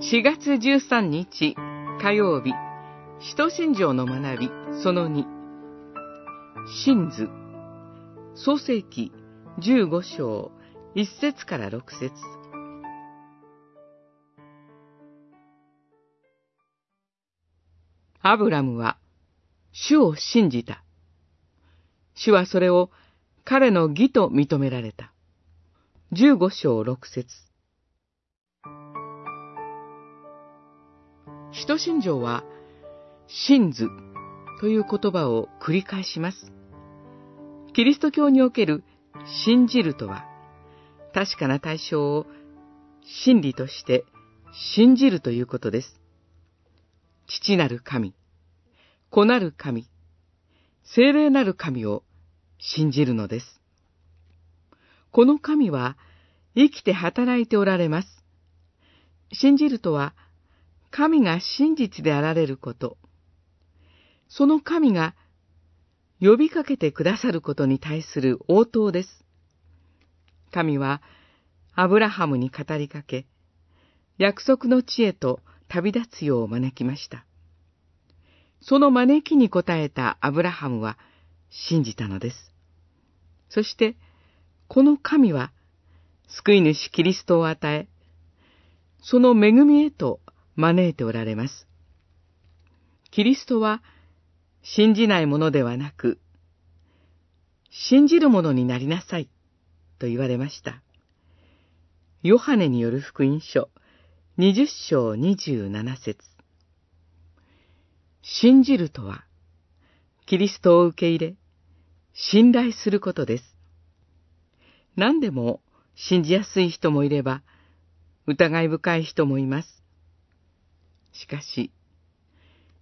4月13日火曜日、使徒信条の学びその2、真図、創世記15章1節から6節。アブラムは主を信じた。主はそれを彼の義と認められた。15章6節。使徒信条は、真図という言葉を繰り返します。キリスト教における信じるとは、確かな対象を真理として信じるということです。父なる神、子なる神、精霊なる神を信じるのです。この神は生きて働いておられます。信じるとは、神が真実であられること、その神が呼びかけてくださることに対する応答です。神はアブラハムに語りかけ、約束の地へと旅立つよう招きました。その招きに応えたアブラハムは信じたのです。そして、この神は、救い主キリストを与え、その恵みへと招いておられます。キリストは、信じないものではなく、信じるものになりなさい、と言われました。ヨハネによる福音書、二十章二十七節信じるとは、キリストを受け入れ、信頼することです。何でも信じやすい人もいれば、疑い深い人もいます。しかし、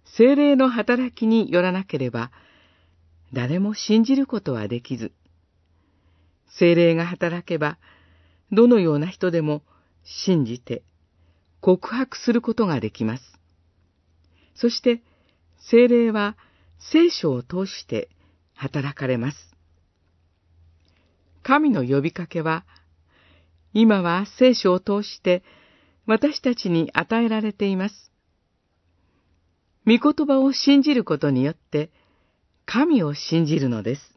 精霊の働きによらなければ、誰も信じることはできず、精霊が働けば、どのような人でも信じて告白することができます。そして、精霊は聖書を通して働かれます。神の呼びかけは、今は聖書を通して私たちに与えられています。御言葉を信じることによって、神を信じるのです。